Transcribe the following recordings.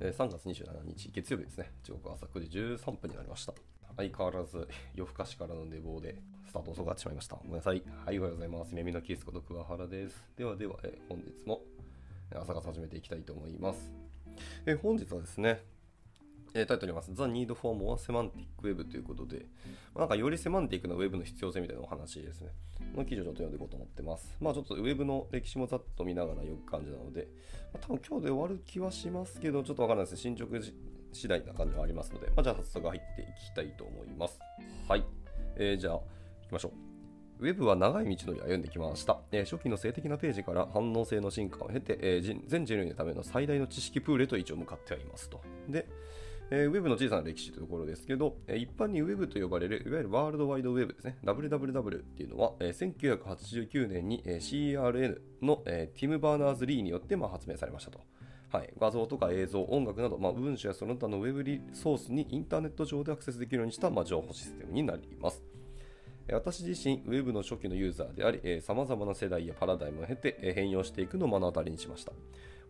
えー3月27日月曜日ですね。時刻朝9時13分になりました。相変わらず夜更かしからの寝坊でスタート遅くなってしまいました。ごめんなさい。はい、おはようございます。耳のキースこと桑原です。ではでは、えー本日も朝活始めていきたいと思います。えー本日はですね、えータイトルにあります The Need for More Semantic Web ということで、まなんかよりセマンティックな Web の必要性みたいなお話ですね。の記事をちょっと読んでいこうと思ってます。まあちょっと Web の歴史もざっと見ながら読む感じなので、まあ、多分今日で終わる気はしますけど、ちょっとわからないです。進捗次第な感じはありますので、まあ、じゃあ早速入っていきたいと思います。はい。えーじゃあ、行きましょう。ウェブは長い道のり歩んできました、え初期の静的なページから反応性の進化を経て、えー全人類のための最大の知識プールへと一応向かってはいますと。で、えーウェブの小さな歴史というところですけど、えー一般にウェブと呼ばれる、いわゆるワールドワイドウェブですね、WWW っていうのは、えー1989年に、え CERN の、えティム・バーナーズ・リーによって、まあ、発明されましたと。はい、画像とか映像、音楽など、まあ、文章やその他のウェブリソースにインターネット上でアクセスできるようにした、まあ、情報システムになります。私自身、ウェブの初期のユーザーであり、さまざまな世代やパラダイムを経て、変容していくのを目の当たりにしました。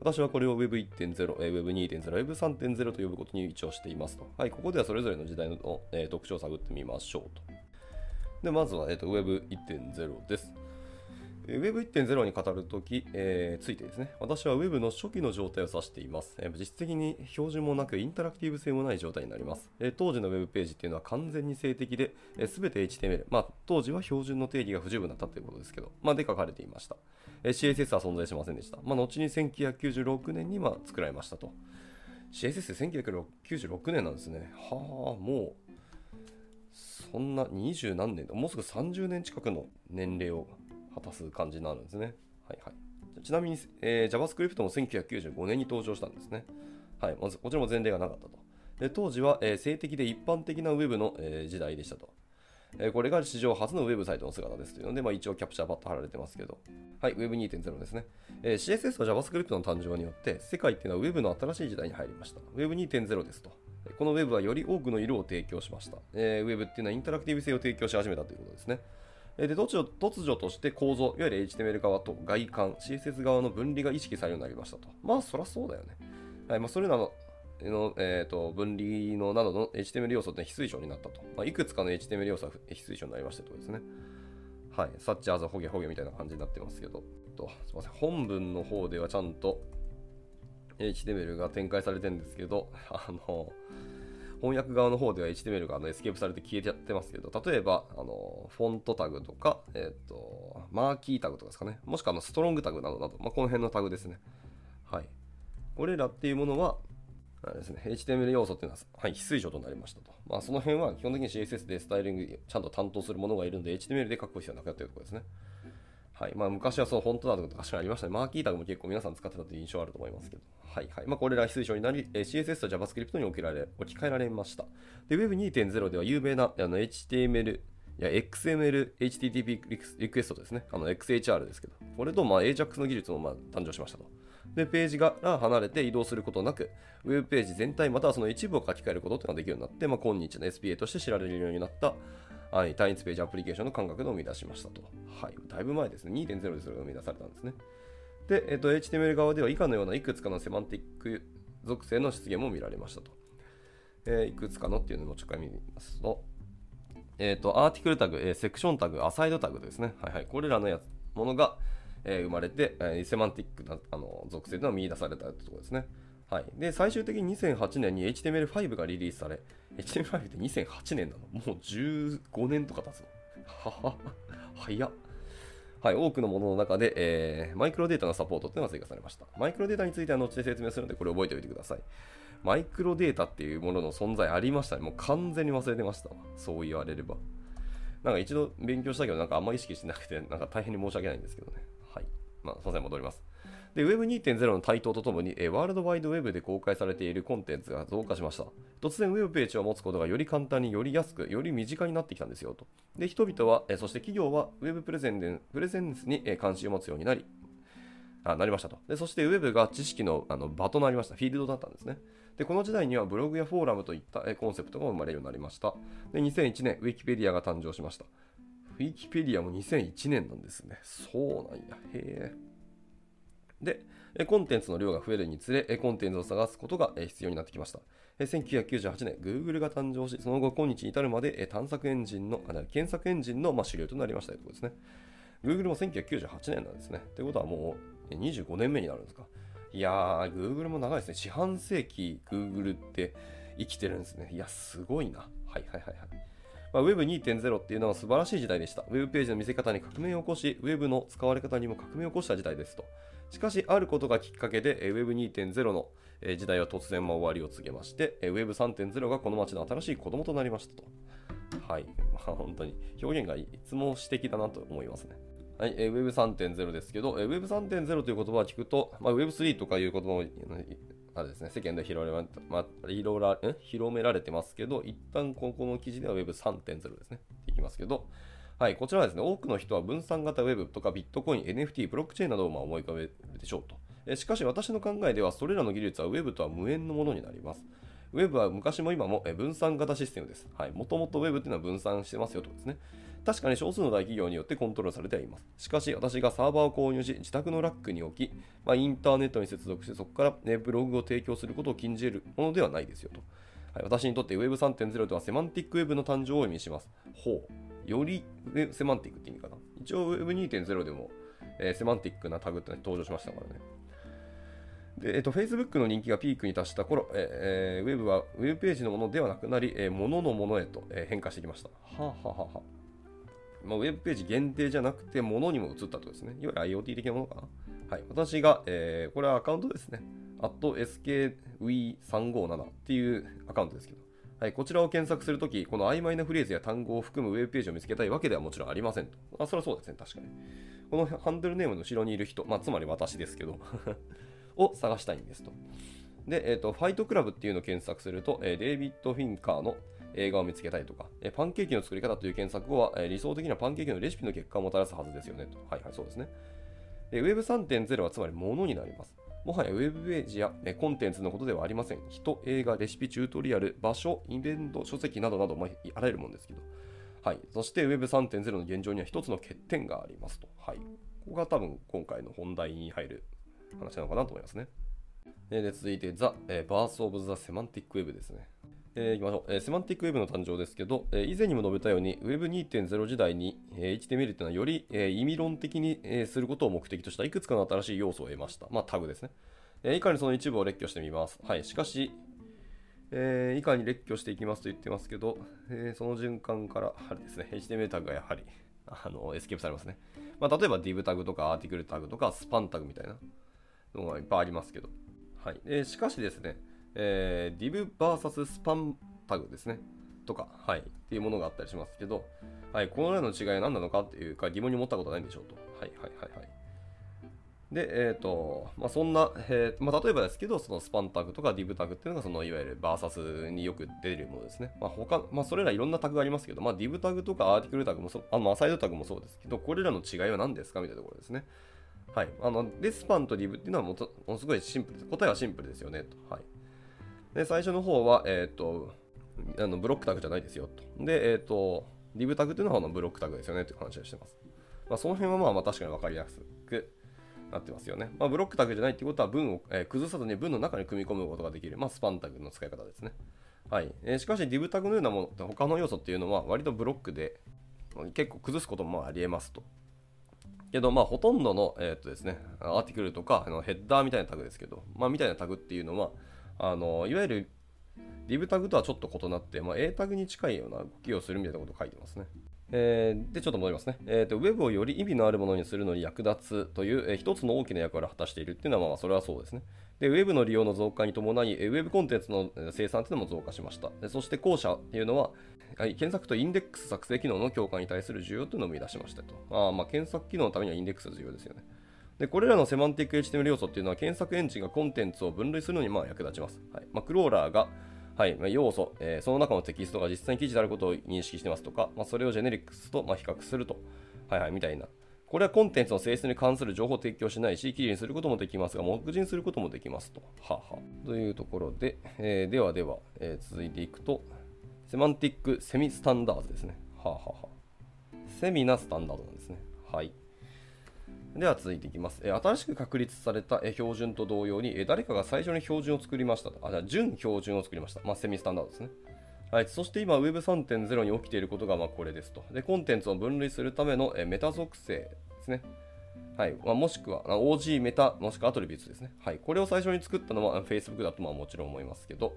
私はこれを Web1.0、Web2.0、Web3.0 と呼ぶことに一応していますと。はい、ここではそれぞれの時代の、えー特徴を探ってみましょうと。で、まずは、えーと Web1.0 です。え Web1.0 に語るとき、えーついてですね、私は Web の初期の状態を指しています。えー実質的に標準もなく、インタラクティブ性もない状態になります。えー当時の Web ページっていうのは完全に静的で、すべて HTML、まあ、当時は標準の定義が不十分だったということですけど、まあ、で書かれていました。えー CSS は存在しませんでした。まあ、後に1996年にまあ作られましたと。CSS1996 年なんですね。はあ、もう、そんな20何年だ、もうすぐ30年近くの年齢を果たす感じになるんですね。はいはい。ちなみに、えー JavaScript も1995年に登場したんですね。はい、まずこちらも前例がなかったと。で当時は、えー性的で一般的な Web の、えー時代でしたと。えこれが史上初のウェブサイトの姿ですというので、まあ、一応キャプチャーパッと貼られてますけど、はい、Web2.0 ですね、えー CSS は JavaScript の誕生によって、世界っていうのは Web の新しい時代に入りました。Web2.0 ですと。この Web はより多くの色を提供しました。えー Web っていうのはインタラクティブ性を提供し始めたということですね。で突如突如として構造、いわゆる HTML 側と外観、CSS 側の分離が意識されるようになりましたと。まあ、そりゃそうだよね。はいまあ、それらのの、えー、と分離のなどの HTML 要素って非推奨になったと。まあ、いくつかの HTML 要素は非推奨になりましたということですね。はい。サッチャーズホゲホゲみたいな感じになってますけど。とすみません。本文の方ではちゃんと HTML が展開されてるんですけど、あの、翻訳側の方では HTML があのエスケープされて消えちゃってますけど、例えば、あのフォントタグとか、えっ、と、 marquee タグとかですかね。もしくはあの strong タグなどなど、まあ、この辺のタグですね。はい。これらっていうものは、あれですね、HTML 要素っていうのは、はい、非推奨となりましたと。まあ、その辺は基本的に CSS でスタイリングちゃんと担当するものがいるんで、HTML で書く必要はなくなっているところですね。はい。まあ、昔はそのフォントタグとか確かありましたね。マーキータグも結構皆さん使ってたという印象あると思いますけど。はいはい。まあ、これら非推奨になり、えー CSS と JavaScript に置きられ置き換えられました。で、Web2.0 では有名なあの HTML、いや XML、HTTP リクエストですね。あの XHR ですけど。これとまあ AJAX の技術もまあ誕生しましたと。で、ページから離れて移動することなく、ウェブページ全体またはその一部を書き換えることっていうのができるようになって、まあ、今日の SPA として知られるようになった、はい、単一ページアプリケーションの感覚を生み出しましたと。はい、だいぶ前ですね。2.0でそれが生み出されたんですね。で、えっと、HTML 側では以下のようないくつかのセマンティック属性の出現も見られましたと。えーいくつかのっていうのをもうちょっと見ますと、えっ、と、アーティクルタグ、えーセクションタグ、アサイドタグですね。はいはい。これらのやつものが、えー生まれて、えセマンティックなあの属性というのが見出されたというところですね。はい。で、最終的に2008年に HTML5 がリリースされ、HTML5 って2008年なの？もう15年とか経つの。はは、早っ。はい、多くのものの中で、えーマイクロデータのサポートというのが追加されました。マイクロデータについては後で説明するので、これ覚えておいてください。マイクロデータっていうものの存在ありましたね。もう完全に忘れてました。そう言われれば。なんか一度勉強したけど、なんかあんま意識してなくて、なんか大変に申し訳ないんですけどね。はい。まあ、すみません、戻ります。で、Web2.0 の台頭とともに、えワールドワイドウェブで公開されているコンテンツが増加しました。突然、ウェブページを持つことがより簡単に、より安く、より身近になってきたんですよと。で、人々は、えそして企業は、ウェブプレゼンでプレゼンスに、え関心を持つようになり、あなりましたと。でそして、ウェブが知識のあの場となりました。フィールドだったんですね。で、この時代にはブログやフォーラムといったコンセプトが生まれるようになりました。で、2001年、ウィキペディアが誕生しました。ウィキペディアも2001年なんですね。そうなんや。へえ。で、コンテンツの量が増えるにつれ、コンテンツを探すことが必要になってきました。1998年、Google が誕生し、その後、今日に至るまで探索エンジンの、検索エンジンの主流となりましたということですね。Google も1998年なんですね。ということはもう25年目になるんですか。いやー、Google も長いですね。四半世紀 Google って生きてるんですね。いや、すごいな。はいはいはいはい。まあ、Web2.0 っていうのは素晴らしい時代でした。Web ページの見せ方に革命を起こし、Web の使われ方にも革命を起こした時代ですと。しかし、あることがきっかけで Web2.0 の時代は突然終わりを告げまして、Web3.0 がこの街の新しい子供となりましたと。はい。まあ、本当に表現がいつも詩的だなと思いますね。はい、えー、Web3.0 ですけど、えー、Web3.0 という言葉を聞くと、まあ、Web3 とかいう言葉も、あれですね、世間で広められ,、ま、広ら広められてますけど、一旦ここの記事では Web3.0 ですね。いきますけど、はい、こちらはですね、多くの人は分散型 Web とかビットコイン、NFT、ブロックチェーンなどをま思い浮かべるでしょうと。えしかし私の考えでは、それらの技術は Web とは無縁のものになります。Web は昔も今も分散型システムです。はい。もともと Web っていうのは分散してますよということですね。確かに少数の大企業によってコントロールされてはいます。しかし、私がサーバーを購入し、自宅のラックに置き、まあ、インターネットに接続して、そこから、ね、ブログを提供することを禁じるものではないですよと。はい、私にとって Web3.0 とはセマンティック Web の誕生を意味します。ほう。よりセマンティックって意味かな。一応 Web2.0 でも、えー、セマンティックなタグって登場しましたからね。で、えっと、Facebook の人気がピークに達した頃、えー、Web は Web ページのものではなくなり、えー、物のものへと、え、変化してきました。はあ、はははまあ、ウェブページ限定じゃなくて、物にも移ったとですね。いわゆる IoT 的なものかな。はい。私が、えー、これはアカウントですね。skw357 っていうアカウントですけど。はい、こちらを検索するとき、この曖昧なフレーズや単語を含むウェブページを見つけたいわけではもちろんありませんと。あ、それはそうですね、確かに。このハンドルネームの後ろにいる人、まあ、つまり私ですけど を探したいんですと。で、えっ、ー、と、ファイトクラブっていうのを検索すると、えー、デイビッド・フィンカーの映画を見つけたいとか、えパンケーキの作り方という検索後は、え理想的なパンケーキのレシピの結果をもたらすはずですよねと。はいはい、そうですね。Web3.0 はつまりものになります。もはやウェブページやコンテンツのことではありません。人、映画、レシピ、チュートリアル、場所、イベント、書籍などなど、まあ、あらゆるものですけど。はい。そして Web3.0 の現状には一つの欠点がありますと。はい。ここが多分今回の本題に入る話なのかなと思いますね。で続いて、The Birth of the Semantic Web ですね。えー、いきましょう、えー、セマンティックウェブの誕生ですけど、えー、以前にも述べたように Web2.0 時代に、えー、HTML というのはより、えー、意味論的に、えー、することを目的としたいくつかの新しい要素を得ました。まあ、タグですね。えー、以下にその一部を列挙してみます。はい。しかし、えー、以下に列挙していきますと言ってますけど、えー、その循環から、あれですね、HTML タグがやはり、あの、エスケープされますね。まあ、例えば div タグとかアーティクルタグとかスパンタグみたいなのがいっぱいありますけど、はい。えー、しかしですね、えー、div vs スパンタグですね。とか、はい。っていうものがあったりしますけど、はい。このような違いは何なのかっていうか疑問に思ったことないんでしょうと。はいはいはいはい。で、えっ、ー、と、まあ、そんな、えー、まあ、例えばですけど、そのスパンタグとか div タグっていうのが、そのいわゆるバーサスによく出るものですね。まあ、他、まあ、それらいろんなタグがありますけど、まあ、div タグとかアーティクルタグもそう、あまあ、サイドタグもそうですけど、これらの違いは何ですかみたいなところですね。はい。あの、で、スパンと div っていうのはもとものすごいシンプルです。答えはシンプルですよね、と。はい。で、最初の方は、えっ、ー、と、あのブロックタグじゃないですよと。で、えっ、ー、と、div タグっていうのはあのブロックタグですよねという話をしてます。まあ、その辺はまあまあ確かに分かりやすくなってますよね。まあ、ブロックタグじゃないってことは文を、えー、崩さずに文の中に組み込むことができる、まあ、スパンタグの使い方ですね。はい。えー、しかし div タグのようなものって、他の要素っていうのは割とブロックで、結構崩すこともありえますと。けど、まあ、ほとんどの、えー、っとですね、アーティクルとか、あのヘッダーみたいなタグですけど、まあ、みたいなタグっていうのは、あのいわゆる div タグとはちょっと異なって、まあ、A タグに近いような動きをするみたいなことを書いてますね。えー、で、ちょっと戻りますね。えーと、Web をより意味のあるものにするのに役立つという、えー、一つの大きな役割を果たしているっていうのは、まあ、それはそうですね。で、Web の利用の増加に伴い、Web コンテンツの生産というのも増加しました。でそして後者っていうのは、はい、検索とインデックス作成機能の強化に対する需要というのを生み出しましたと。あまあ、検索機能のためにはインデックスが重要ですよね。で、これらのセマンティック HTML 要素っていうのは検索エンジンがコンテンツを分類するのにまあ役立ちます。はいまあ、クローラーがはい、まあ、要素、えー、その中のテキストが実際に記事であることを認識してますとか、まあ、それをジェネリックスとま比較すると、はいはい、みたいな。これはコンテンツの性質に関する情報を提供しないし、記事にすることもできますが、目次にすることもできますと。ははというところで、えー、ではでは、えー、続いていくと、セマンティックセミスタンダードですね。はははセミなスタンダードなんですね。はい。では続いていきます。え新しく確立されたえ標準と同様に、え誰かが最初に標準を作りましたと。あ、じゃあ準標準を作りました。まあ、セミスタンダードですね。はい、そして今 Web3.0 に起きていることがまこれですと。で、コンテンツを分類するためのえメタ属性ですね。はいまあ、もしくは OG メタ、もしくはアトリビューツですね。はい、これを最初に作ったのは Facebook だとまあもちろん思いますけど、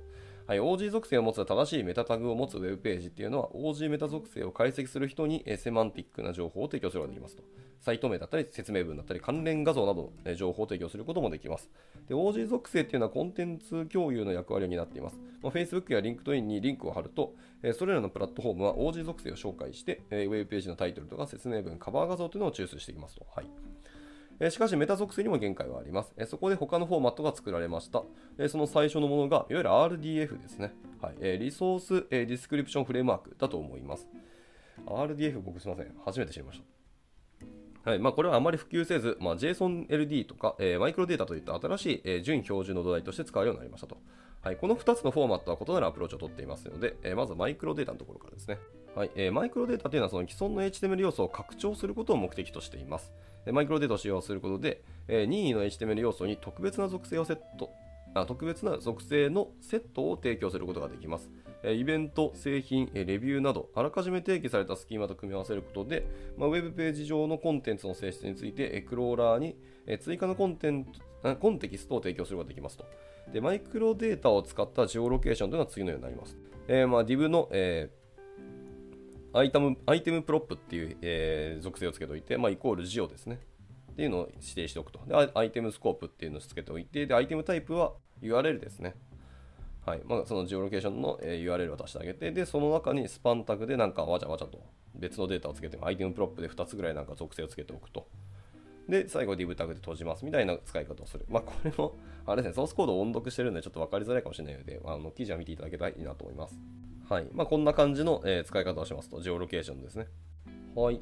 はい、OG 属性を持つ正しいメタタグを持つウェブページっていうのは OG メタ属性を解析する人にセマンティックな情報を提供することができますと。サイト名だったり説明文だったり関連画像などの情報を提供することもできます。で OG 属性っていうのはコンテンツ共有の役割を担っています。まあ、Facebook や LinkedIn にリンクを貼ると、それらのプラットフォームは OG 属性を照会して、ウェブページのタイトルとか説明文、カバー画像というのを抽出していきますと。はいえしかし、メタ属性にも限界はあります。えそこで他のフォーマットが作られました。えその最初のものが、いわゆる RDF ですね。はいえ、 Resource えー Description Framework だと思います。RDF、僕すみません。初めて知りました。はいまあ、これはあまり普及せず、まあ、JSONLD とか、えー、マイクロデータといった新しい、えー、準標準の土台として使えるようになりましたと。はい、この2つのフォーマットは異なるアプローチをとっていますので、えー、まずマイクロデータのところからですね。はいえー、マイクロデータというのはその既存の HTML 要素を拡張することを目的としています。マイクロデータを使用することでえ、任意の HTML 要素に特別な属性をセット、あ特別な属性のセットを提供することができます。えイベント、製品、レビューなど、あらかじめ定義されたスキーマと組み合わせることで、まあ、ウェブページ上のコンテンツの性質について、クローラーにえ追加のコンテンツコンテキストを提供することができますと。で、マイクロデータを使ったジオロケーションというのは次のようになります。えー、まあ、div の、えー、アイテムアイテムプロップっていう、えー、属性をつけておいて、まあ、イコールジオですね。っていうのを指定しておくと。で、アイテムスコープっていうのをつけておいて、で、アイテムタイプは URL ですね。はい。まあ、そのジオロケーションの URL を出してあげて、で、その中にスパンタグでなんかわちゃわちゃと別のデータをつけて、アイテムプロップで2つぐらいなんか属性をつけておくと。で、最後 div タグで閉じますみたいな使い方をする。まあ、これも、あれですね、ソースコードを音読してるんでちょっと分かりづらいかもしれないので、あの記事は見ていただけたらいいなと思います。はい。まあ、こんな感じの、えー、使い方をしますと、ジオロケーションですね。はい。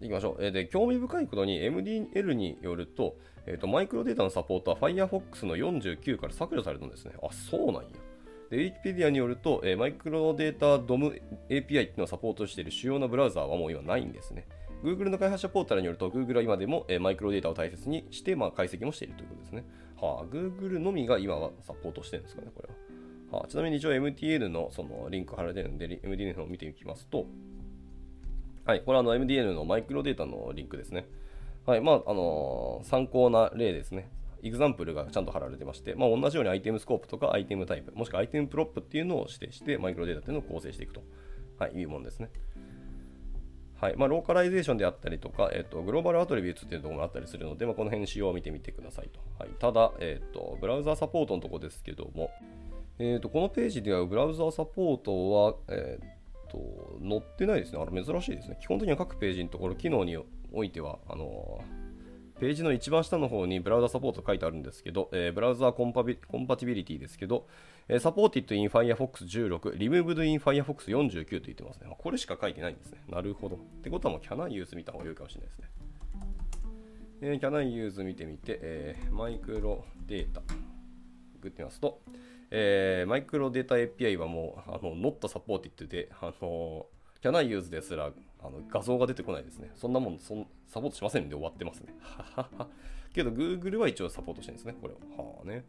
いきましょう。えで、興味深いことに MDL によると、えーと、マイクロデータのサポートは Firefox の49から削除されたんですね。あ、そうなんや。で、Wikipedia によると、えー、マイクロデータ DOM API っていうのをサポートしている主要なブラウザーはもう今ないんですね。Google の開発者ポータルによると、Google は今でも、え、マイクロデータを大切にして、まあ、解析もしているということですね。はあ、Google のみが今はサポートしてるんですかね、これは。はあ、ちなみに一応 MTL のそのリンク貼られてるんで、MTL の方を見ていきますと、はい、これはあの MDN のマイクロデータのリンクですね。はい、まあ、あのー、参考な例ですね。 example がちゃんと貼られてまして、まあ、同じように itemscope とか itemtype、もしくは itemprop っていうのを指定して、マイクロデータっていうのを構成していくと、はい、いうものですね。はいまあ、ローカライゼーションであったりとか、えっと、 global attributes っていうところもあったりするので、まあ、この辺仕様を見てみてくださいと。はい、ただ、えっと、ブラウザーサポートのところですけども、えっと、このページではブラウザーサポートは、えっと、載ってないですね。あれ珍しいですね。基本的には各ページのところ、機能においては、あのページの一番下の方にブラウザサポート書いてあるんですけど、えー、ブラウザコンパビコンパティビリティですけど、えー、Supported in Firefox 16、Removed in Firefox 49と言ってますね。これしか書いてないんですね。なるほど。ってことはもう Can I use 見た方が良いかもしれないですね。えー、Can I use 見てみて、えー、マイクロデータ、グってみますと、えー、マイクロデータ API はもう、あの、not supported で、あの、can I use ですら、あの、画像が出てこないですね。そんなもん、そんサポートしませんで終わってますね。けど、Google は一応サポートしてるんですね、これは。はあね。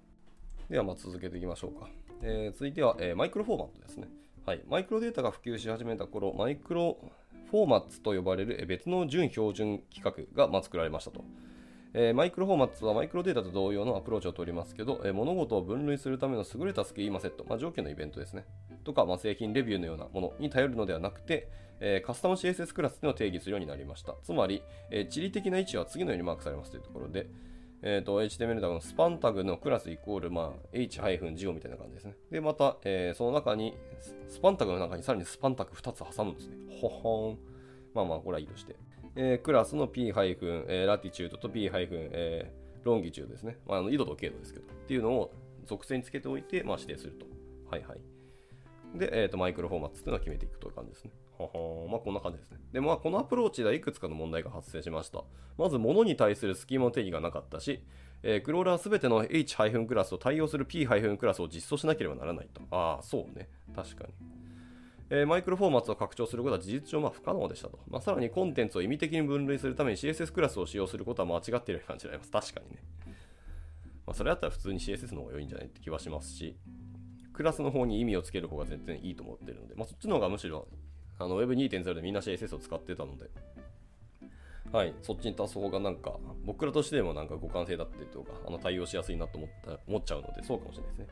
では、まあ続けていきましょうか。えー、続いては、えー、マイクロフォーマットですね。はい。マイクロデータが普及し始めた頃、マイクロフォーマッツと呼ばれる別の準標準規格が、ま、作られましたと。えー、マイクロフォーマッツはマイクロデータと同様のアプローチを取りますけど、えー、物事を分類するための優れたスキーマセット、まあ、条件のイベントですね。とか、まあ、製品レビューのようなものに頼るのではなくて、えー、カスタム CSS クラスというのを定義するようになりました。つまり、え地理的な位置は次のようにマークされますというところで、えーと、HTML タグのスパンタグのクラスイコール、まあ、h-geo みたいな感じですね。で、また、えその中に、スパンタグの中にさらにスパンタグ2つ挟むんですね。ほほーん。まあまあ、これはいいとして。えクラスの p- えラティチュードと p- えロンギチュードですね。まあ、あの緯度と経度ですけど。っていうのを属性につけておいて、まあ、指定すると。はいはい。で、えーと、マイクロフォーマッツっていうのを決めていくという感じですね。ははまあこんな感じですね。で、まあこのアプローチではいくつかの問題が発生しました。まず、物に対するスキーマの定義がなかったし、えー、クローラーすべての H- クラスと対応する P- クラスを実装しなければならないと。ああ、そうね。確かに。えー、マイクロフォーマットを拡張することは事実上ま不可能でしたと。まあ、さらにコンテンツを意味的に分類するために CSS クラスを使用することは間違っているように感じになります。確かにね。まあ、それだったら普通に CSS の方が良いんじゃないって気はしますし、クラスの方に意味をつける方が全然いいと思ってるので、まあ、そっちの方がむしろあの Web2.0 でみんな CSS を使ってたので、はい、そっちに足す方がなんか、僕らとしてもなんか互換性だったりとか、あの対応しやすいなと思った思っちゃうので、そうかもしれないですね。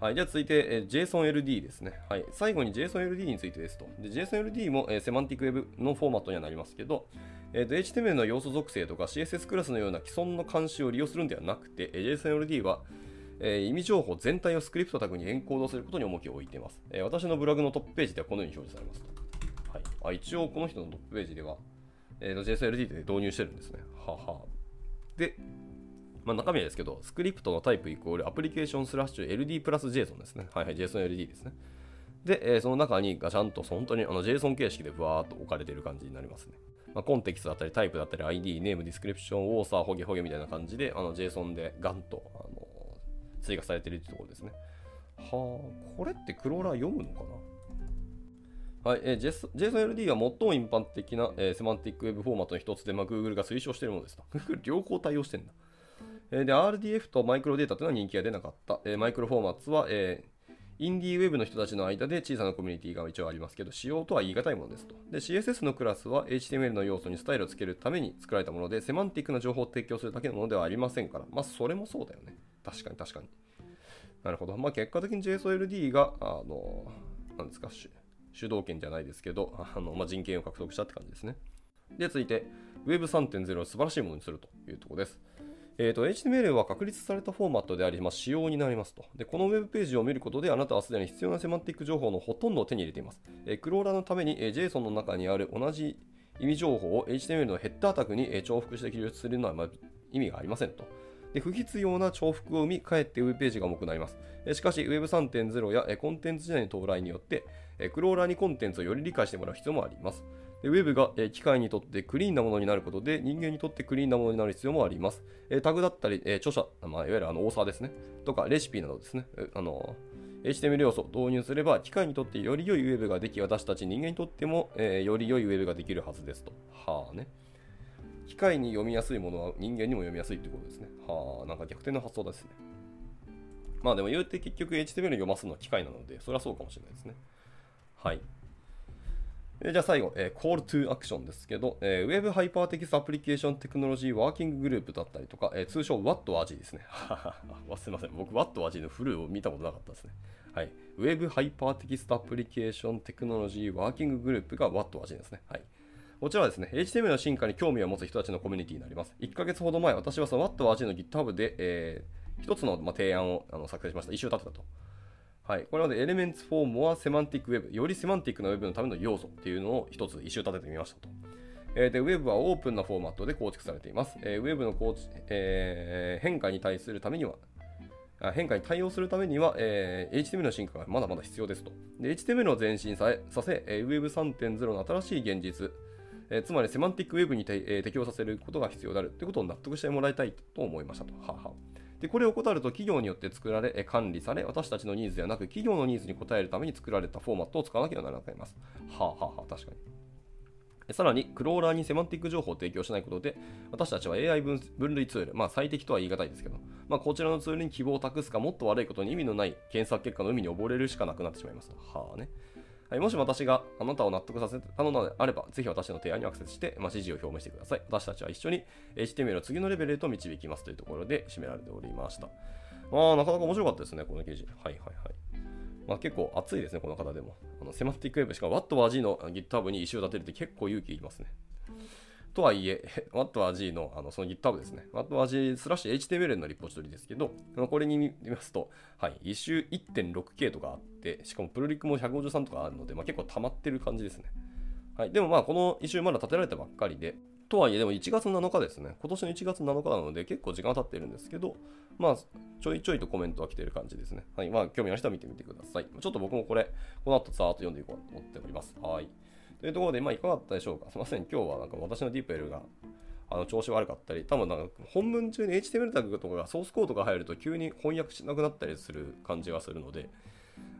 はい、では続いて、えー、JSONLD ですね。はい、最後に JSONLD についてですと。JSONLD も、え、セマンティックウェブのフォーマットにはなりますけど、えーと、HTML の要素属性とか CSS クラスのような既存の監視を利用するんではなくて、え、JSONLD は、えー、意味情報全体をスクリプトタグにエンコードすることに重きを置いています。えー、私のブログのトップページではこのように表示されますと。はい、あ一応この人のトップページでは、えー、JSONLD で導入してるんですね。はは。で、まあ、中身ですけど、スクリプトのタイプイコールアプリケーションスラッシュ LD プラス JSON ですね。はいはい、JSONLD ですね。で、えー、その中にガチャンと本当にあの JSON 形式でふわーっと置かれている感じになりますね。まあ、 context だったり、タイプだったり、 ID、name、description、author、ホゲホゲみたいな感じで、あの JSON でガンとあの追加されてるというところですね。はあ、これってクローラー読むのかな？はい、えー、 JSON-LD は最も一般的な、えー、セマンティックウェブフォーマットの一つで、まあ、Google が推奨しているものですと。Google 両方対応してるんだ。えー、で、RDF とマイクロデータというのは人気が出なかった。えー、 microformats は、えー、 IndieWeb の人たちの間で小さなコミュニティが一応ありますけど、仕様とは言い難いものですと。で、CSS のクラスは HTML の要素にスタイルをつけるために作られたもので、セマンティックな情報を提供するだけのものではありませんから、まあ、それもそうだよね。確かに確かに。なるほど。まあ、結果的に JSOLD が、あの、なんですか、主導権じゃないですけど、あのまあ、人権を獲得したって感じですね。で、続いて、Web3.0 を素晴らしいものにするというところです。えーと、HTML は確立されたフォーマットであり、まあ、仕様になりますとで。このウェブページを見ることで、あなたはすでに必要なセマンティック情報のほとんどを手に入れています。えー、クローラーのために、えー、JSON の中にある同じ意味情報を HTML のヘッダータグに、えー、重複して記述するのは、まあ、意味がありませんと。で不必要な重複を生み、かえってウェブページが重くなります。しかし、Web3.0 や、コンテンツ時代の到来によって、クローラーにコンテンツをより理解してもらう必要もあります。でウェブが、機械にとってクリーンなものになることで人間にとってクリーンなものになる必要もあります。タグだったり、著者、まあ、いわゆるあのオーサーですね、とかレシピなどですね、あの HTML 要素を導入すれば機械にとってより良いウェブができ私たち人間にとっても、えー、より良いウェブができるはずですと。はあね。機械に読みやすいものは人間にも読みやすいってことですね。はあ、なんか逆転の発想ですね。まあでも言うて結局 HTML 読ますのは機械なので、それはそうかもしれないですね。はい。じゃあ最後、えー、Call to Action ですけど、えー、Web ハイパーテキストアプリケーションテクノロジーワーキンググループだったりとか、えー、通称 WHATWG ですね。すみません。僕 WHATWG のフルを見たことなかったですね。はい。Web ハイパーテキストアプリケーションテクノロジーワーキンググループが WHATWG ですね。はい。こちらはですね、HTML の進化に興味を持つ人たちのコミュニティになります。1ヶ月ほど前、私はその WhatWAG の GitHub で、えー、一つの、ま、提案をあの作成しました。一周立てたと。はい、これまで Elements for More Semantic Web、よりセマンティックな Web のための要素っていうのを一つ一周立ててみましたと。えー、で、Web はオープンなフォーマットで構築されています。えー、Web の構築、えー、変化に対するためには、変化に対応するためには、えー、HTML の進化がまだまだ必要ですと。で HTML を前進ささせ、えー、Web3.0 の新しい現実、えー、つまりセマンティック Web に、えー、適用させることが必要であるということを納得してもらいたいと思いましたと。ははでこれを怠ると企業によって作られ、管理され、私たちのニーズではなく企業のニーズに応えるために作られたフォーマットを使わなければならなくなります。はあ、はあはあ、確かに。さらに、クローラーにセマンティック情報を提供しないことで、私たちは AI 分類ツール、まあ最適とは言い難いですけど、まあこちらのツールに希望を託すか、もっと悪いことに意味のない検索結果の海に溺れるしかなくなってしまいますと。はあね。はい、もし私があなたを納得させたのであれば、ぜひ私の提案にアクセスして、まあ、支持を表明してください。私たちは一緒に HTML を次のレベルへと導きますというところで締められておりました。まあ、なかなか面白かったですね、この記事。はいはいはい。まあ、結構熱いですね、この方でも。あのセマンティックウェブしかも WhatWG の GitHub に石を立てるって結構勇気いりますね。とはいえ、WatWG のあのその GitHub ですね。WatWG スラッシュ HTML のリポジトリですけど、これに見ますと、はい、一周 1.6K とかあって、しかもプルリックも153とかあるので、まあ、結構溜まってる感じですね。はい、でもまあ、この一周まだ建てられたばっかりで、とはいえ、でも1月7日ですね。今年の1月7日なので結構時間が経ってるんですけど、まあ、ちょいちょいとコメントが来てる感じですね。はい。まあ、興味ある人は見てみてください。ちょっと僕もこれ、この後ざーっと読んでいこうと思っております。はい。というところで、まあ、いかがだったでしょうか。すみません。今日はなんか私の DeepL があの調子悪かったり、多分なんか本文中に HTML タグとかがソースコードが入ると急に翻訳しなくなったりする感じがするので、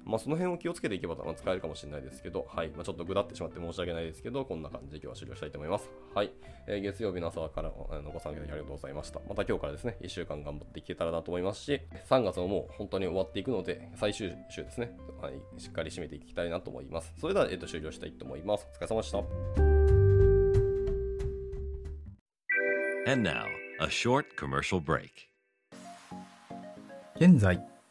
まあ、その辺を気をつけていけば使えるかもしれないですけど、はい。まあ、ちょっとぐだってしまって申し訳ないですけど、こんな感じで今日は終了したいと思います。はい。えー、月曜日の朝からあのご参加いただきありがとうございました。また今日からですね、1週間頑張っていけたらなと思いますし、3月ももう本当に終わっていくので、最終週ですね、はい、しっかり締めていきたいなと思います。それでは、えっ、ー、と、終了したいと思います。お疲れ様でした。And now, a short commercial break. 現在、